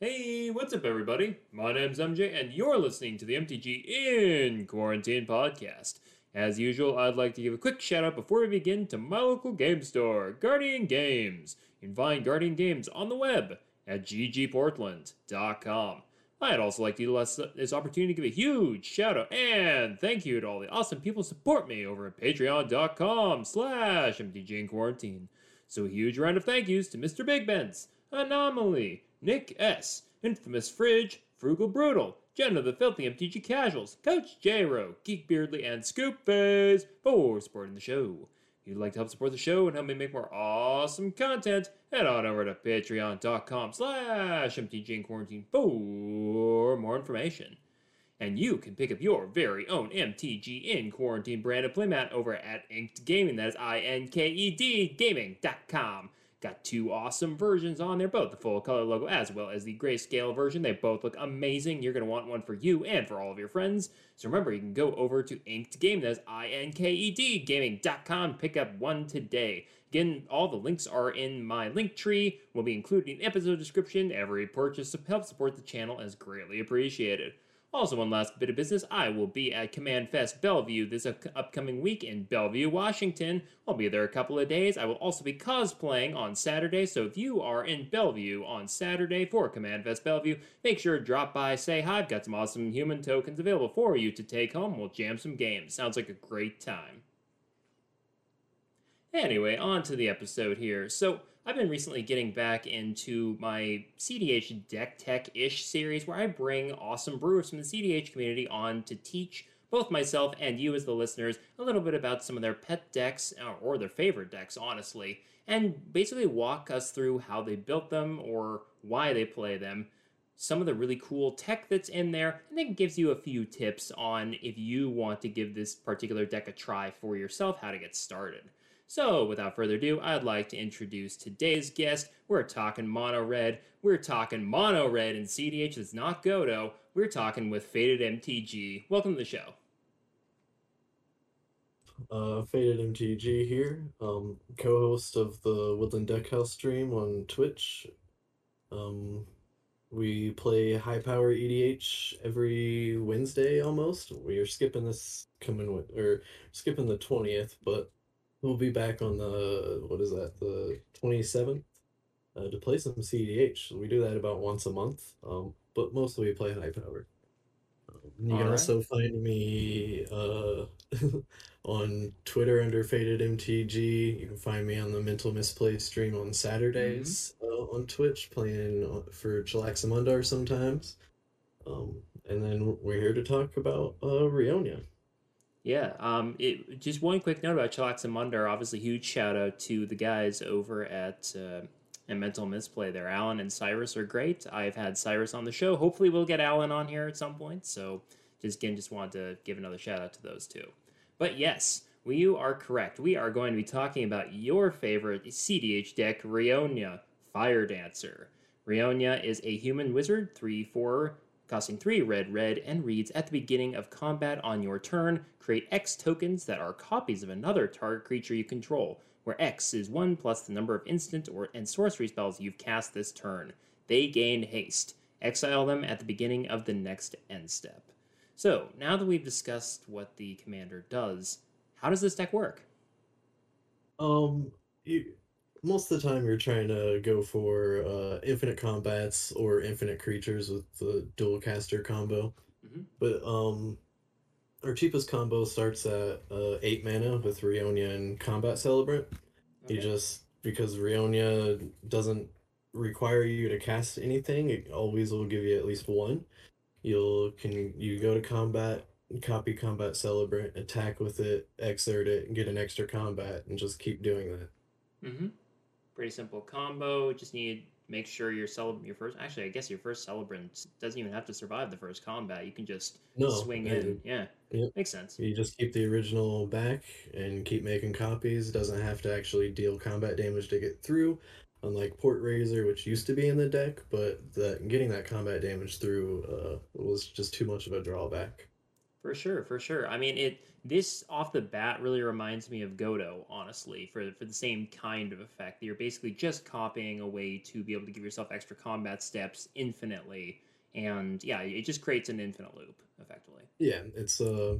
Hey, what's up, everybody? My name's MJ, and you're listening to the MTG in Quarantine podcast. As usual, I'd like to give a quick shout out before we begin to my local game store, Guardian Games. You can find Guardian Games on the web at ggportland.com. I'd also like to utilize this opportunity to give a huge shout out and thank you to all the awesome people who support me over at patreon.com slash mtg in quarantine. So a huge round of thank yous to Mr. Big Benz, Anomaly, Nick S., Infamous Fridge, Frugal Brutal, Jenna the Filthy MTG Casuals, Coach J-Ro, Geek Beardly, and Scoop for supporting the show. If you'd like to help support the show and help me make more awesome content, head on over to patreon.com slash mtg in quarantine for more information. And you can pick up your very own MTG in quarantine branded playmat over at Inked Gaming. That is I-N-K-E-D gaming.com. Got two awesome versions on there, both the full color logo as well as the grayscale version. They both look amazing. You're going to want one for you and for all of your friends. So remember, you can go over to Inked Game, that's I-N-K-E-D gaming.com, pick up one today. Again, all the links are in my link tree, will be included in the episode description. Every purchase to help support the channel is greatly appreciated. Also, one last bit of business. I will be at Command Fest Bellevue this up- upcoming week in Bellevue, Washington. I'll be there a couple of days. I will also be cosplaying on Saturday, so if you are in Bellevue on Saturday for Command Fest Bellevue, make sure to drop by, say hi. I've got some awesome human tokens available for you to take home. We'll jam some games. Sounds like a great time. Anyway, on to the episode here. So, I've been recently getting back into my CDH Deck Tech ish series where I bring awesome brewers from the CDH community on to teach both myself and you, as the listeners, a little bit about some of their pet decks uh, or their favorite decks, honestly, and basically walk us through how they built them or why they play them. Some of the really cool tech that's in there, and then gives you a few tips on if you want to give this particular deck a try for yourself, how to get started. So, without further ado, I'd like to introduce today's guest. We're talking mono red. We're talking mono red and CDH is not Godo. We're talking with Faded MTG. Welcome to the show. Uh, Faded MTG here, um, co-host of the Woodland Deckhouse stream on Twitch. Um, we play high power EDH every Wednesday almost. We are skipping this coming or skipping the twentieth, but we'll be back on the what is that the twenty seventh uh, to play some CDH. We do that about once a month, um, but mostly we play high power. Um, you can Alright. also find me uh, on Twitter under Faded MTG. You can find me on the Mental Misplay stream on Saturdays uh, on Twitch, playing uh, for Chilaxamundar sometimes. Um, and then we're here to talk about uh, Rionya. Yeah, um, it, just one quick note about Chilax and Mundar. Obviously, huge shout out to the guys over at uh, at Mental Misplay there. Alan and Cyrus are great. I've had Cyrus on the show. Hopefully, we'll get Alan on here at some point. So, just again, just wanted to give another shout out to those two. But yes, we are correct. We are going to be talking about your favorite CDH deck, Rionya Fire Dancer. Rionya is a human wizard, 3 4, costing 3 red red, and reads At the beginning of combat on your turn, create X tokens that are copies of another target creature you control, where X is 1 plus the number of instant or and sorcery spells you've cast this turn. They gain haste. Exile them at the beginning of the next end step. So, now that we've discussed what the commander does, how does this deck work? Um, you, most of the time you're trying to go for uh, infinite combats or infinite creatures with the Dualcaster combo. Mhm. But um, our cheapest combo starts at uh, eight mana with Rionya and Combat Celebrant. You just because Rionya doesn't require you to cast anything, it always will give you at least one. You'll can you go to combat, copy Combat Celebrant, attack with it, exert it, and get an extra combat, and just keep doing that. Mm-hmm. Pretty simple combo. Just need to make sure your cel- your first. Actually, I guess your first celebrant doesn't even have to survive the first combat. You can just No, swing in. Yeah, Yep. makes sense. You just keep the original back and keep making copies. It doesn't have to actually deal combat damage to get through, unlike Port Razer, which used to be in the deck, but that getting that combat damage through uh, was just too much of a drawback. For sure, for sure. I mean, it this off the bat really reminds me of Godo, honestly, for for the same kind of effect. You're basically just copying a way to be able to give yourself extra combat steps infinitely, and yeah, it just creates an infinite loop, effectively. Yeah, it's uh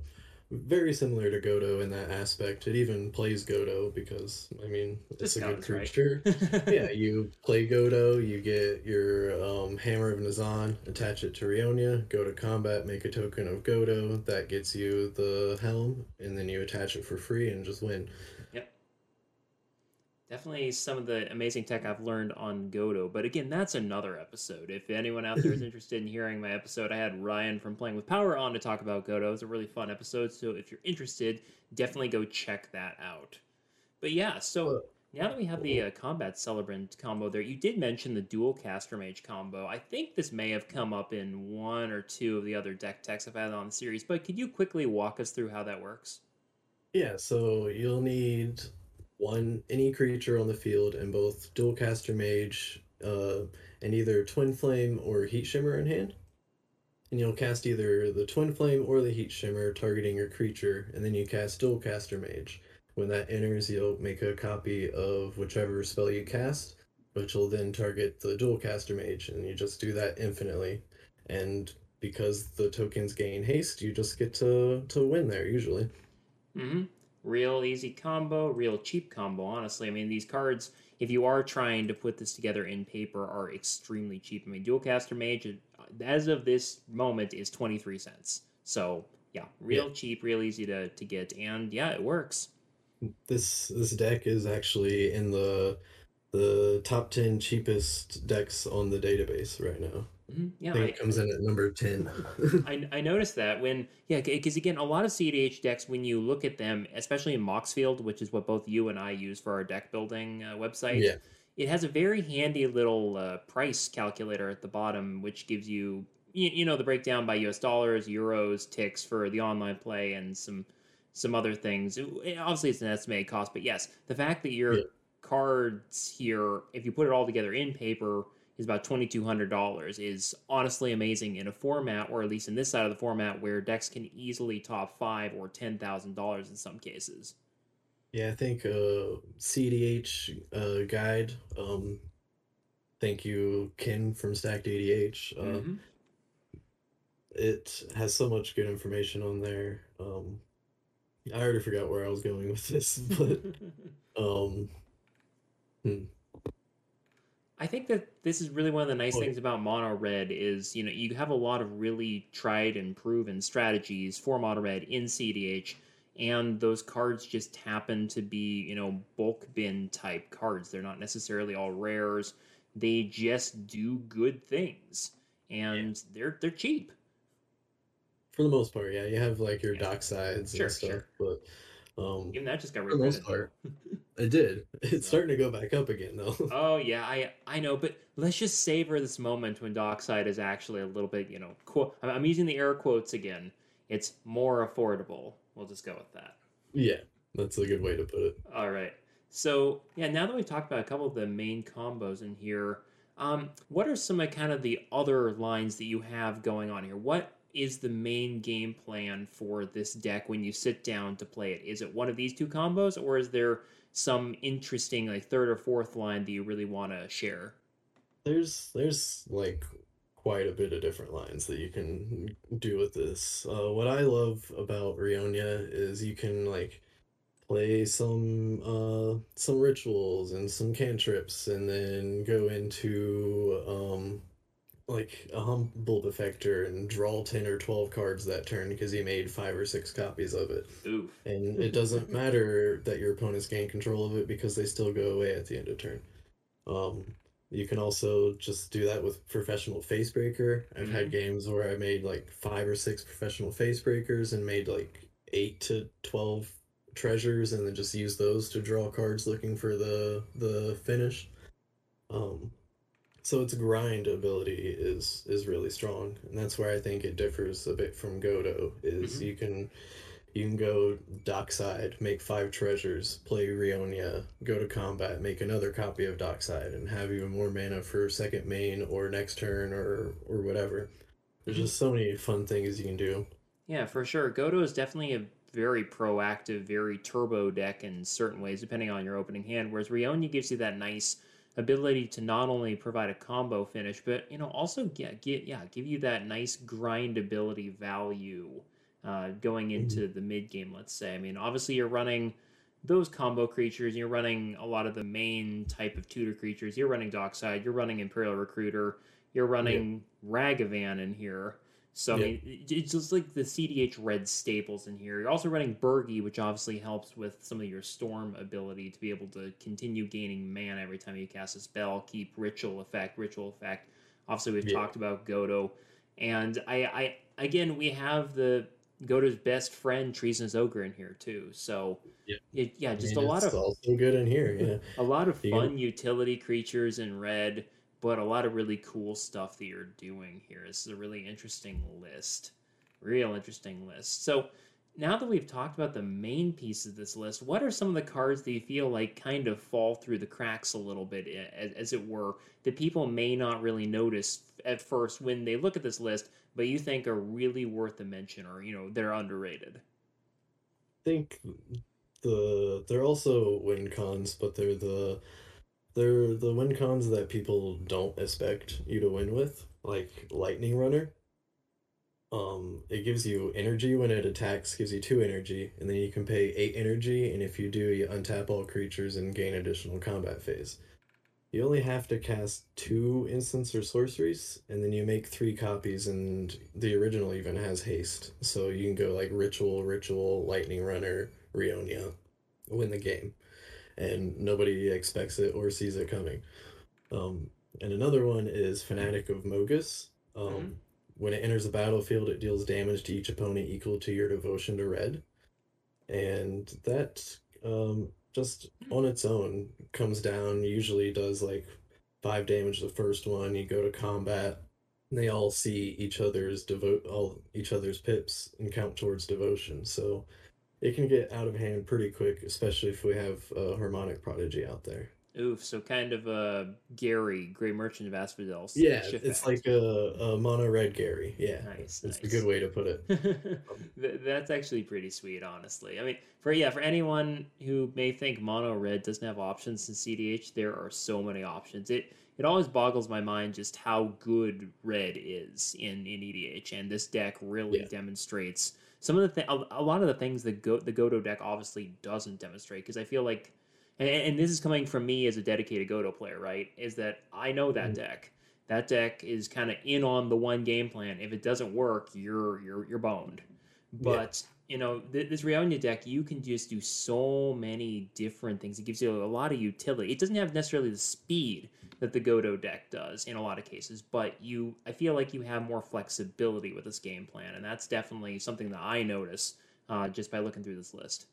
very similar to Godo in that aspect. It even plays Godo because I mean it's a good sounds right. creature. Yeah, you play Godo, you get your um, Hammer of Nazahn, attach it to Rionya, go to combat, make a token of Godo, that gets you the helm, and then you attach it for free and just win. Definitely some of the amazing tech I've learned on Godo, but again, that's another episode. If anyone out there is interested in hearing my episode, I had Ryan from Playing with Power on to talk about Godo. It's a really fun episode, so if you're interested, definitely go check that out. But yeah, so now that we have the uh, Combat Celebrant combo there, you did mention the Dualcaster Mage combo. I think this may have come up in one or two of the other deck techs I've had on the series, but could you quickly walk us through how that works? Yeah, so you'll need one any creature on the field and both Dualcaster Mage uh and either Twinflame or heat shimmer in hand. And you'll cast either the Twinflame or the heat shimmer targeting your creature, and then you cast Dualcaster Mage. When that enters, you'll make a copy of whichever spell you cast, which will then target the Dualcaster Mage, and you just do that infinitely. And because the tokens gain haste, you just get to to win there usually. hmm Real easy combo, real cheap combo, honestly. I mean, these cards, if you are trying to put this together in paper, are extremely cheap. I mean, Dualcaster Mage, uh, as of this moment, is 23 cents. So, yeah, real cheap, real easy to, to get. And yeah, it works. This this deck is actually in the the top 10 cheapest decks on the database right now. Mhm, Yeah, I, it comes in at number 10. I, I noticed that when yeah because again a lot of CDH decks when you look at them especially in Moxfield which is what both you and I use for our deck building uh, website Yeah. it has a very handy little uh, price calculator at the bottom which gives you, you you know the breakdown by US dollars euros ticks for the online play and some some other things obviously it's an estimated cost but yes the fact that your Yeah. cards here if you put it all together in paper is about $2,200 is honestly amazing in a format, or at least in this side of the format, where decks can easily top five or $10,000 in some cases. Yeah, I think uh CDH uh guide um thank you Ken from Stacked ADH. Uh Mhm. it has so much good information on there. Um I already forgot where I was going with this, but um hmm. I think that this is really one of the nice Oh. things about mono red is you know you have a lot of really tried and proven strategies for mono red in CDH, and those cards just happen to be you know bulk bin type cards. They're not necessarily all rares. They just do good things, and they're they're cheap. For the most part, yeah, you have like your Yeah. dock sides Sure, and stuff, sure. but um Even that just got most part, it did. It's starting to go back up again though. Oh yeah, I I know, but let's just savor this moment when Dockside is actually a little bit, you know, quote. I'm I'm using the air quotes again. It's more affordable. We'll just go with that. yeah, that's a good way to put it. All right. So yeah, now that we've talked about a couple of the main combos in here, um, what are some of kind of the other lines that you have going on here? What is the main game plan for this deck when you sit down to play it? Is it one of these two combos, or is there some interesting like third or fourth line that you really want to share? There's there's like quite a bit of different lines that you can do with this. Uh, what I love about Rionya is you can like play some uh some rituals and some cantrips and then go into um like a humble defector and draw 10 or 12 cards that turn because he made five or six copies of it Oof. and it doesn't matter that your opponents gain control of it because they still go away at the end of turn. Um, you can also just do that with professional facebreaker. I've had games where I made like five or six professional facebreakers and made like eight to twelve treasures, and then just use those to draw cards looking for the the finish. Um, so its grind ability is is really strong, and that's where I think it differs a bit from Godo. Is Mhm. you can you can go dockside, make five treasures, play Rionya, go to combat, make another copy of dockside, and have even more mana for second main or next turn or or whatever. There's Mhm. just so many fun things you can do. Yeah, for sure. Godo is definitely a very proactive, very turbo deck in certain ways, depending on your opening hand. Whereas Rionya gives you that nice ability to not only provide a combo finish, but you know also get get yeah give you that nice grindability value uh, going Mm-hmm. into the mid game. Let's say. I mean, obviously you're running those combo creatures. You're running a lot of the main type of tutor creatures. You're running Dockside. You're running Imperial Recruiter. You're running Ragavan in here. So I Yeah. mean, it's just like the CDH red staples in here. You're also running Birgi, which obviously helps with some of your storm ability to be able to continue gaining mana every time you cast a spell, keep ritual effect, ritual effect. Obviously, we've Yeah. talked about Godo, and I, I again we have the Godo's best friend Treasonous Ogre in here too. So Yeah. it, yeah, I just mean, a lot of also good in here. Yeah. a lot of fun utility creatures in red, but a lot of really cool stuff that you're doing here. This is a really interesting list. Real interesting list. So now that we've talked about the main piece of this list, what are some of the cards that you feel like kind of fall through the cracks a little bit, as, as it were, that people may not really notice at first when they look at this list, but you think are really worth a mention or, you know, they're underrated? I think the they're also win cons, but they're the they're the win cons that people don't expect you to win with, like Lightning Runner. Um, it gives you energy when it attacks, gives you two energy, and then you can pay eight energy, and if you do, you untap all creatures and gain additional combat phase. You only have to cast two instants or sorceries, and then you make three copies, and the original even has haste. So you can go like Ritual, Ritual, Lightning Runner, Rionya, win the game. And nobody expects it or sees it coming. Um, and another one is Fanatic of Mogis. Um, Mhm. When it enters the battlefield, it deals damage to each opponent equal to your devotion to red. And that um, just on its own comes down, usually does like five damage the first one. You go to combat, they all see each other's devote all each other's pips and count towards devotion. So it can get out of hand pretty quick, especially if we have a harmonic prodigy out there. Oof, so kind of a Gary, Gray Merchant of Asphodel. Yeah, it's like a, a mono red Gary. Yeah, nice. that's nice. a good way to put it. That's actually pretty sweet, honestly. I mean, for yeah, for anyone who may think mono red doesn't have options in CDH, there are so many options. It it always boggles my mind just how good red is in in EDH, and this deck really Yeah. demonstrates some of the th- a, lot of the things that go the Godo deck obviously doesn't demonstrate because I feel like. And, and this is coming from me as a dedicated Godo player, right? Is that I know that Mhm. deck. That deck is kind of in on the one game plan. If it doesn't work, you're you're you're boned. But you know, th- this Rionya deck, you can just do so many different things. It gives you a lot of utility. It doesn't have necessarily the speed that the Godo deck does in a lot of cases, but you, I feel like you have more flexibility with this game plan, and that's definitely something that I notice uh, just by looking through this list.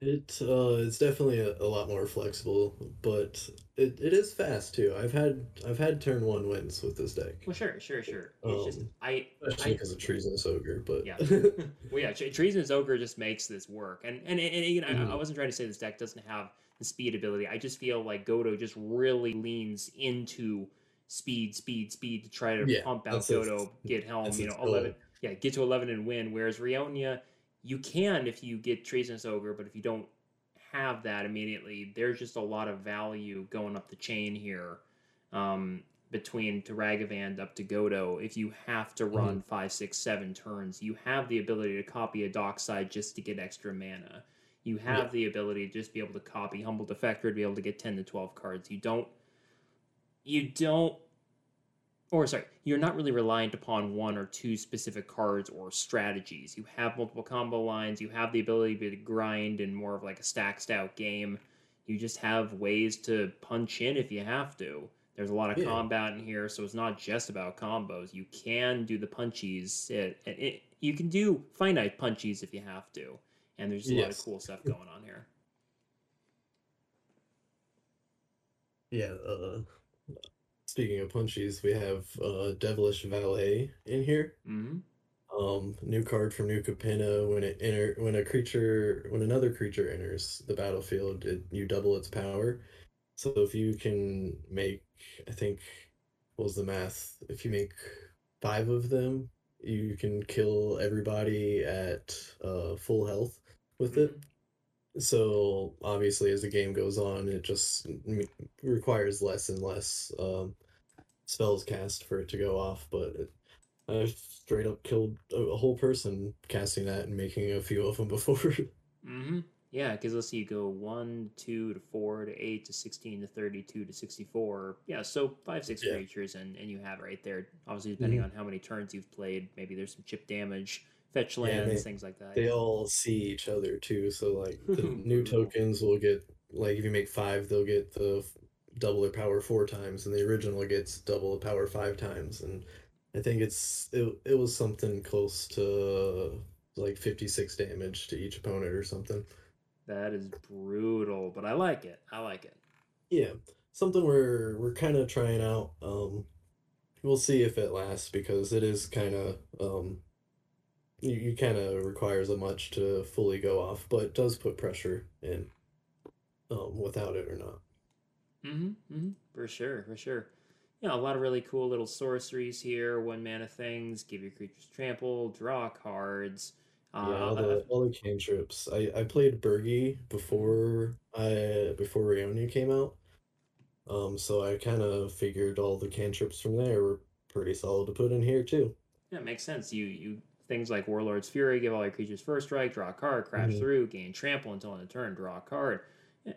It uh, it's definitely a, a lot more flexible, but it, it is fast too. I've had I've had turn one wins with this deck, Well, sure, sure, sure. It's just Um, I, especially because of treasonous ogre. But Yeah. well, yeah, Treasonous Ogre just makes this work, and and, and, you know, I, I Mhm. wasn't trying to say this deck doesn't have the speed ability. I just feel like Godo just really leans into speed, speed, speed to try to Yeah, pump out Godo, get home, you know, goal. eleven, yeah, get to eleven and win. Whereas Rionya, you can if you get Treasonous Ogre, but if you don't have that immediately, there's just a lot of value going up the chain here. Um, between to Ragavan up to Godo, if you have to run five, six, seven turns, you have the ability to copy a dockside just to get extra mana. You have Yeah. the ability to just be able to copy Humble Defector to be able to get ten to twelve cards. You don't you don't or sorry, you're not really reliant upon one or two specific cards or strategies. You have multiple combo lines, you have the ability to grind in more of like a stacked out game. You just have ways to punch in if you have to. There's a lot of Yeah. combat in here, so it's not just about combos. You can do the punchies. It, it, it- you can do finite punchies if you have to. And there's a lot of cool stuff going on here. yeah. Uh, speaking of punchies, we have uh, Devilish Valet in here. hmm Um, new card from New Capenna. When it enter, when a creature, when another creature enters the battlefield, it, you double its power. So if you can make, I think, what was the math? If you make five of them, you can kill everybody at uh, full health with it. So obviously, as the game goes on, it just requires less and less um, spells cast for it to go off. But it, I straight up killed a, whole person casting that and making a few of them before. Mm-hmm. Yeah, because let's see, you go 1, 2 to 4 to 8 to 16 to 32 to 64. Yeah, so 5, 6 Yeah. creatures, and, and you have right there. Obviously, depending Mhm. on how many turns you've played, maybe there's some chip damage, fetch Yeah, lands, they- things like that. they all see each other too. So like the new tokens will get like if you make five, they'll get the f- double their power four times, and the original gets double the power five times. And I think it's it, it was something close to like 56 damage to each opponent or something. That is brutal, but I like it. I like it. Yeah, something we're we're kind of trying out. Um, we'll see if it lasts because it is kind of um, you, you kind of requires a much to fully go off, but it does put pressure in, um, without it or not. Mm-hmm, mm-hmm. For sure, for sure. Yeah, a lot of really cool little sorceries here, one mana things, give your creatures trample, draw cards. Uh, Yeah, all the all the cantrips. I I played Birgi before I before Rionya came out. Um, so I kind of figured all the cantrips from there were pretty solid to put in here too. Yeah, it makes sense. You you things like Warlord's Fury, give all your creatures first strike, draw a card, crash Mhm. through, gain trample until end of turn, draw a card,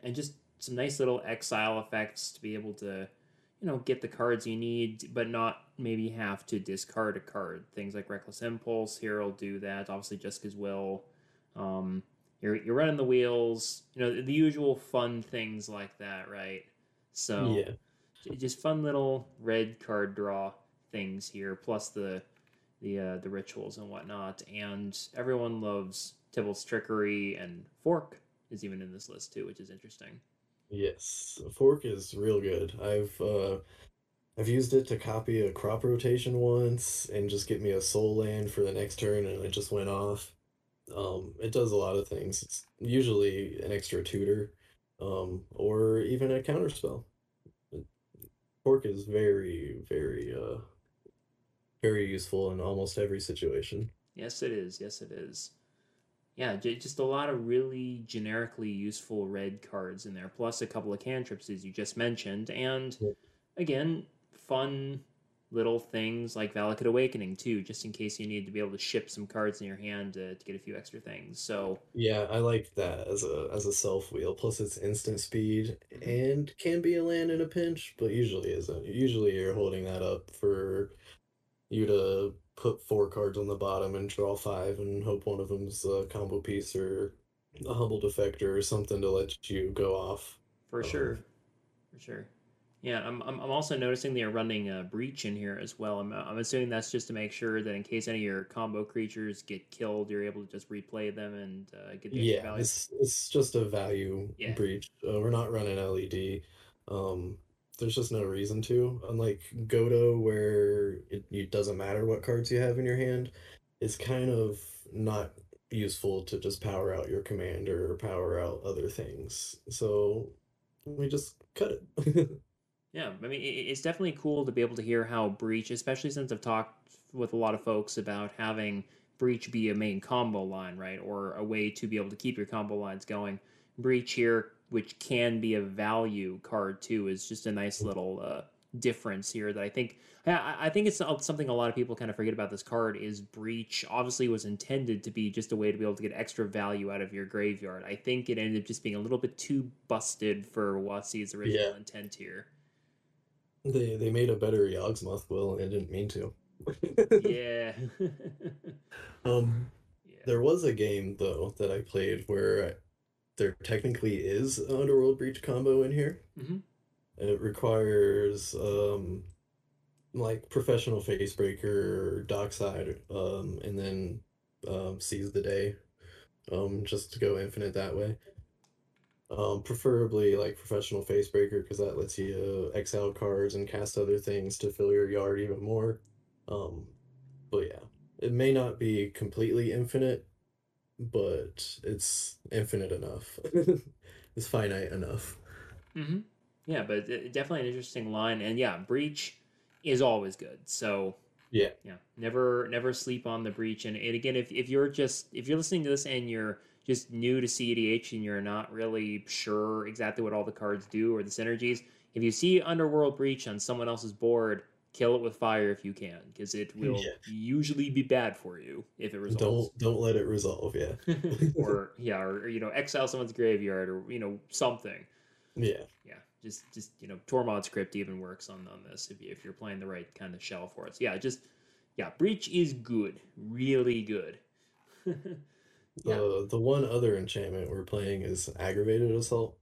and just some nice little exile effects to be able to, you know, get the cards you need, but not maybe have to discard a card. Things like Reckless Impulse here will do that. Obviously, Jeska's Will. Um, you're you're running the wheels. You know the usual fun things like that, right? So Yeah. j- just fun little red card draw things here, plus the the uh, the rituals and whatnot. And everyone loves Tibalt's Trickery, and Fork is even in this list too, which is interesting. Yes, fork is real good. I've uh I've used it to copy a crop rotation once and just get me a soul land for the next turn and it just went off. Um it does a lot of things. It's usually an extra tutor um or even a counter spell. Fork is very very uh very useful in almost every situation. Yes, it is. Yes, it is. Yeah, just a lot of really generically useful red cards in there, plus a couple of cantrips as you just mentioned, and Yep. again, fun little things like Valakut Awakening too, just in case you need to be able to ship some cards in your hand to, to get a few extra things. So Yeah, I like that as a as a self wheel. Plus, it's instant speed mm-hmm. and can be a land in a pinch, but usually isn't. Usually, you're holding that up for you to put four cards on the bottom and draw five, and hope one of them's a combo piece or a humble defector or something to let you go off. For Um, sure, for sure. Yeah, I'm, I'm, I'm also noticing they're running a breach in here as well. I'm, I'm assuming that's just to make sure that in case any of your combo creatures get killed, you're able to just replay them and uh, get the Yeah, value. it's it's just a value Yeah. breach. Uh, we're not running LED. Um, there's just no reason to. Unlike Godo, where it, it doesn't matter what cards you have in your hand, it's kind of not useful to just power out your commander or power out other things. So we just cut it. Yeah, I mean, it's definitely cool to be able to hear how Breach, especially since I've talked with a lot of folks about having Breach be a main combo line, right? Or a way to be able to keep your combo lines going. Breach here, which can be a value card too, is just a nice little uh, difference here that I think. I, I think it's something a lot of people kind of forget about this card is Breach obviously was intended to be just a way to be able to get extra value out of your graveyard. I think it ended up just being a little bit too busted for WotC's original Yeah. intent here. they they made a better Yawgmoth's Will and they didn't mean to. yeah. Um, yeah. There was a game though that I played where there technically is an Underworld Breach combo in here. Mhm. And it requires um like professional facebreaker dockside, um, and then um seize the day. Um, just to go infinite that way. Um, preferably like professional facebreaker because that lets you uh, exile cards and cast other things to fill your yard even more. Um, but yeah, it may not be completely infinite, but it's infinite enough. it's finite enough. hmm Yeah, but it- definitely an interesting line, and yeah, breach is always good. So Yeah. Yeah. Never never sleep on the breach. And, and again, if, if you're just if you're listening to this and you're just new to CEDH and you're not really sure exactly what all the cards do or the synergies, if you see Underworld Breach on someone else's board, kill it with fire if you can, because it will Yeah. usually be bad for you if it resolves. Don't don't let it resolve. Yeah. or yeah, or, you know, exile someone's graveyard or you know something. Yeah. Yeah, just just you know, Tormod's Crypt even works on on this if you, if you're playing the right kind of shell for it. So yeah, just yeah, breach is good, really good. Yeah. The the one other enchantment we're playing is aggravated assault.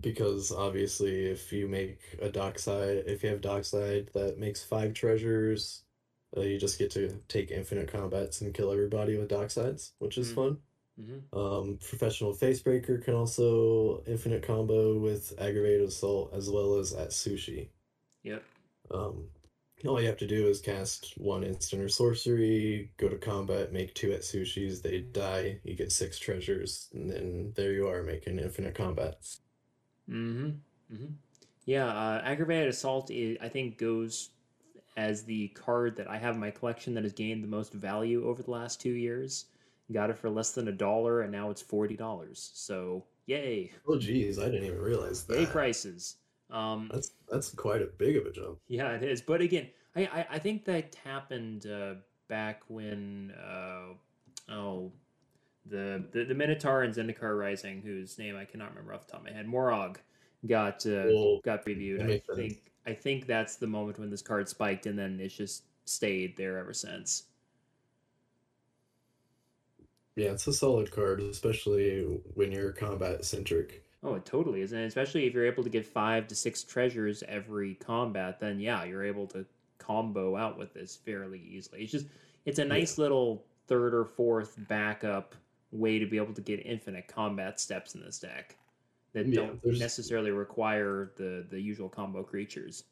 Because obviously if you make a dockside if you have dockside that makes five treasures, uh, you just get to take infinite combats and kill everybody with docksides, which is Mm. fun. hmm Um, professional facebreaker can also infinite combo with aggravated assault as well as Atsushi. Yep. Um, all you have to do is cast one instant or sorcery, go to combat, make two Atsushis, they die, you get six treasures, and then there you are making infinite combats. Hmm hmm Yeah, uh, aggravated assault is I think goes as the card that I have in my collection that has gained the most value over the last two years. Got it for less than a dollar, and now it's forty dollars. So yay, Oh geez, I didn't even realize yay that. prices. Um, That's that's quite a big of a jump. Yeah, it is. But again, I I, I think that happened uh, back when uh, oh the, the the Minotaur and Zendikar Rising, whose name I cannot remember off the top of my head, Moraug got uh, got previewed. I sense. think I think that's the moment when this card spiked, and then it's just stayed there ever since. Yeah, it's a solid card, especially when you're combat centric. Oh, it totally is, and especially if you're able to get five to six treasures every combat, then yeah, you're able to combo out with this fairly easily. It's just it's a nice little third or fourth backup way to be able to get infinite combat steps in this deck that Yeah, don't necessarily require the the usual combo creatures.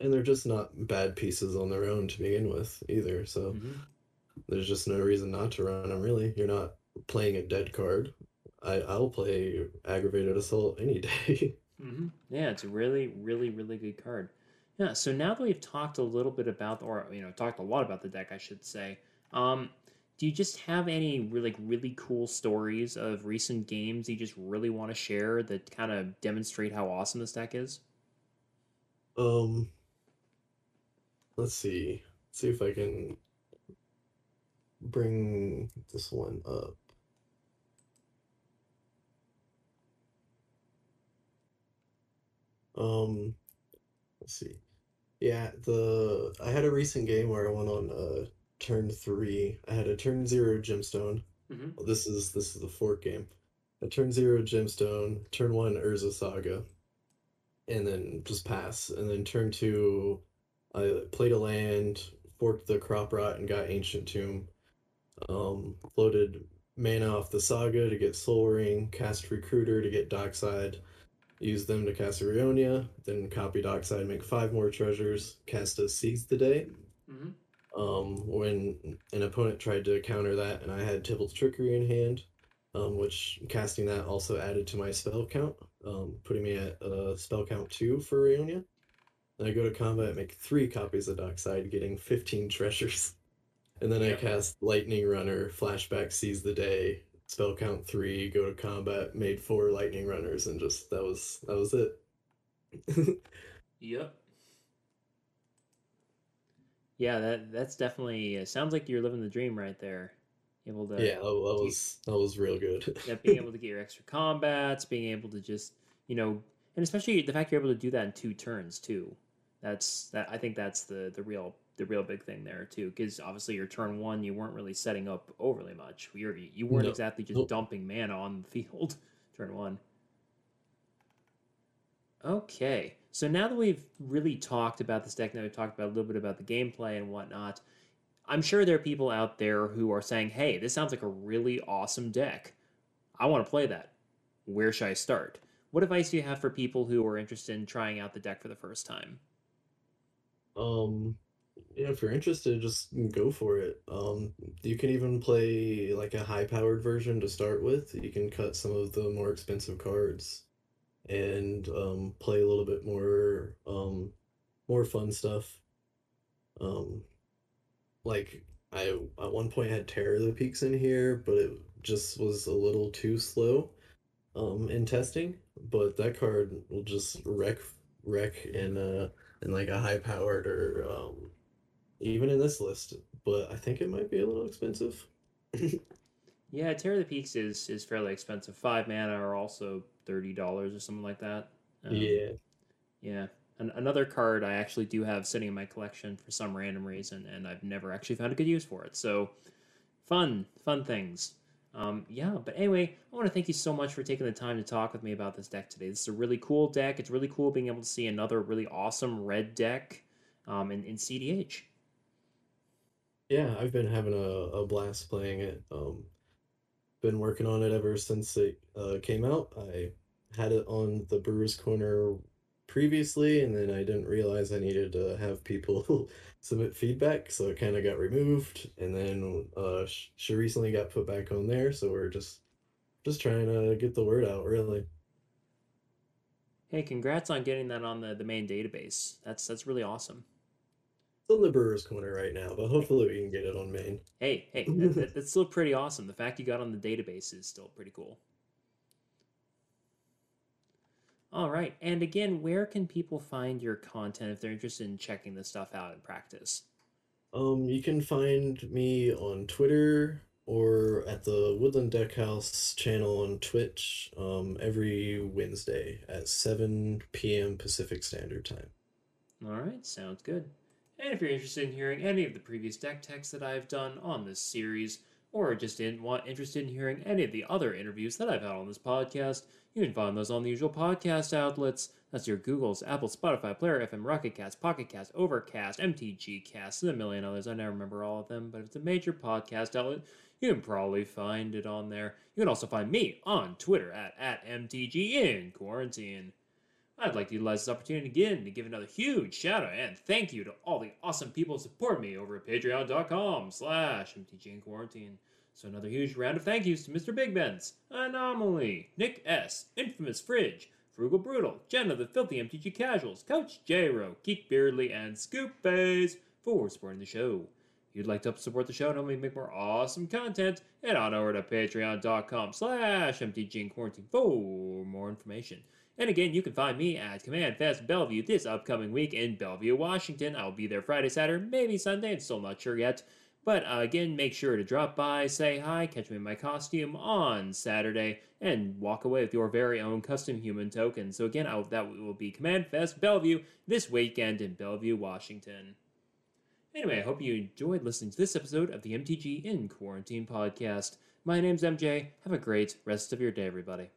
And they're just not bad pieces on their own to begin with either, so Mhm. there's just no reason not to run them really. You're not playing a dead card. I, I'll play aggravated assault any day. hmm Yeah, it's a really, really, really good card. Yeah. So now that we've talked a little bit about, or you know, talked a lot about the deck, I should say. Um, do you just have any really, really cool stories of recent games you just really want to share that kind of demonstrate how awesome this deck is? Um, let's see. see if I can bring this one up. Um, let's see. Yeah, the I had a recent game where I went on uh turn three. I had a turn zero gemstone. Mhm. Well, this is this is the fork game. A turn zero gemstone, turn one Urza's Saga, and then just pass. And then turn two, I played a land, forked the crop rot, and got ancient tomb. Um, floated mana off the saga to get Sol Ring, cast recruiter to get dockside, use them to cast Ionia, then copy dockside, make five more treasures, cast a seize the day. Mhm. Um, when an opponent tried to counter that, and I had Tibalt's Trickery in hand, um, which casting that also added to my spell count, um, putting me at uh, spell count two for Ionia. Then I go to combat, make three copies of Dockside, getting 15 treasures. And then I cast Lightning Runner, Flashback Seize the Day, spell count three, go to combat, made four Lightning Runners, and just that was that was it. Yep. Yeah, that that's definitely it sounds like you're living the dream right there. Able to yeah, that, that was that was real good. yeah, being able to get your extra combats, being able to just you know, and especially the fact you're able to do that in two turns too. That's that I think that's the the real the real big thing there too, because obviously your turn one you weren't really setting up overly much. You're you weren't No. exactly just Nope. dumping mana on the field turn one. Okay, so now that we've really talked about this deck, now we've talked about a little bit about the gameplay and whatnot. I'm sure there are people out there who are saying, "Hey, this sounds like a really awesome deck. I want to play that. Where should I start?" What advice do you have for people who are interested in trying out the deck for the first time? Um, yeah, if you're interested, just go for it. Um, you can even play like a high-powered version to start with. You can cut some of the more expensive cards and um, play a little bit more um, more fun stuff. Um, like I at one point had Terror the Peaks in here, but it just was a little too slow um in testing. But that card will just wreck wreck in uh in like a high powered or um even in this list. But I think it might be a little expensive. Yeah, Terror of the Peaks is is fairly expensive. Five mana are also thirty dollars or something like that. Um, Yeah. yeah. An- another card I actually do have sitting in my collection for some random reason, and I've never actually found a good use for it. So, fun, fun things. Um, yeah, but anyway, I want to thank you so much for taking the time to talk with me about this deck today. This is a really cool deck. It's really cool being able to see another really awesome red deck um, in, in CDH. Yeah, I've been having a, a blast playing it. Um, been working on it ever since it uh, came out. I had it on the Brewers Corner previously, and then I didn't realize I needed to have people submit feedback, so it kind of got removed. And then uh, she recently got put back on there, so we're just just trying to get the word out, really. Hey, congrats on getting that on the, the main database. That's that's really awesome. On the Brewers Corner right now, but hopefully we can get it on main. Hey, hey, that, that- that's still pretty awesome. The fact you got on the database is still pretty cool. All right, and again, where can people find your content if they're interested in checking this stuff out in practice? Um, you can find me on Twitter or at the Woodland Deckhouse channel on Twitch um, every Wednesday at 7 p.m. Pacific Standard Time. All right, sounds good. And if you're interested in hearing any of the previous deck techs that I've done on this series, or just in, want interested in hearing any of the other interviews that I've had on this podcast, you can find those on the usual podcast outlets. That's your Googles, Apple, Spotify, Player FM, Rocket Cast, Pocket Cast, Overcast, MTG Cast, and a million others. I never remember all of them, but if it's a major podcast outlet, you can probably find it on there. You can also find me on Twitter at, at MTG in quarantine. I'd like to utilize this opportunity again to give another huge shout out and thank you to all the awesome people who support me over at patreon.com slash quarantine. So another huge round of thank yous to Mr. Big Ben's, Anomaly, Nick S, Infamous Fridge, Frugal Brutal, Jenna the Filthy MTG Casuals, Coach J-Ro, Geek Beardly, and Scoop Bays for supporting the show. If you'd like to help support the show and help me make more awesome content, head on over to patreon.com slash mtg quarantine for more information. And again, you can find me at Command Fest Bellevue this upcoming week in Bellevue, Washington. I'll be there Friday, Saturday, maybe Sunday. I'm still not sure yet. But uh, again, make sure to drop by, say hi, catch me in my costume on Saturday, and walk away with your very own custom human token. So again, I'll, that will be Command Fest Bellevue this weekend in Bellevue, Washington. Anyway, I hope you enjoyed listening to this episode of the MTG in Quarantine podcast. My name's MJ. Have a great rest of your day, everybody.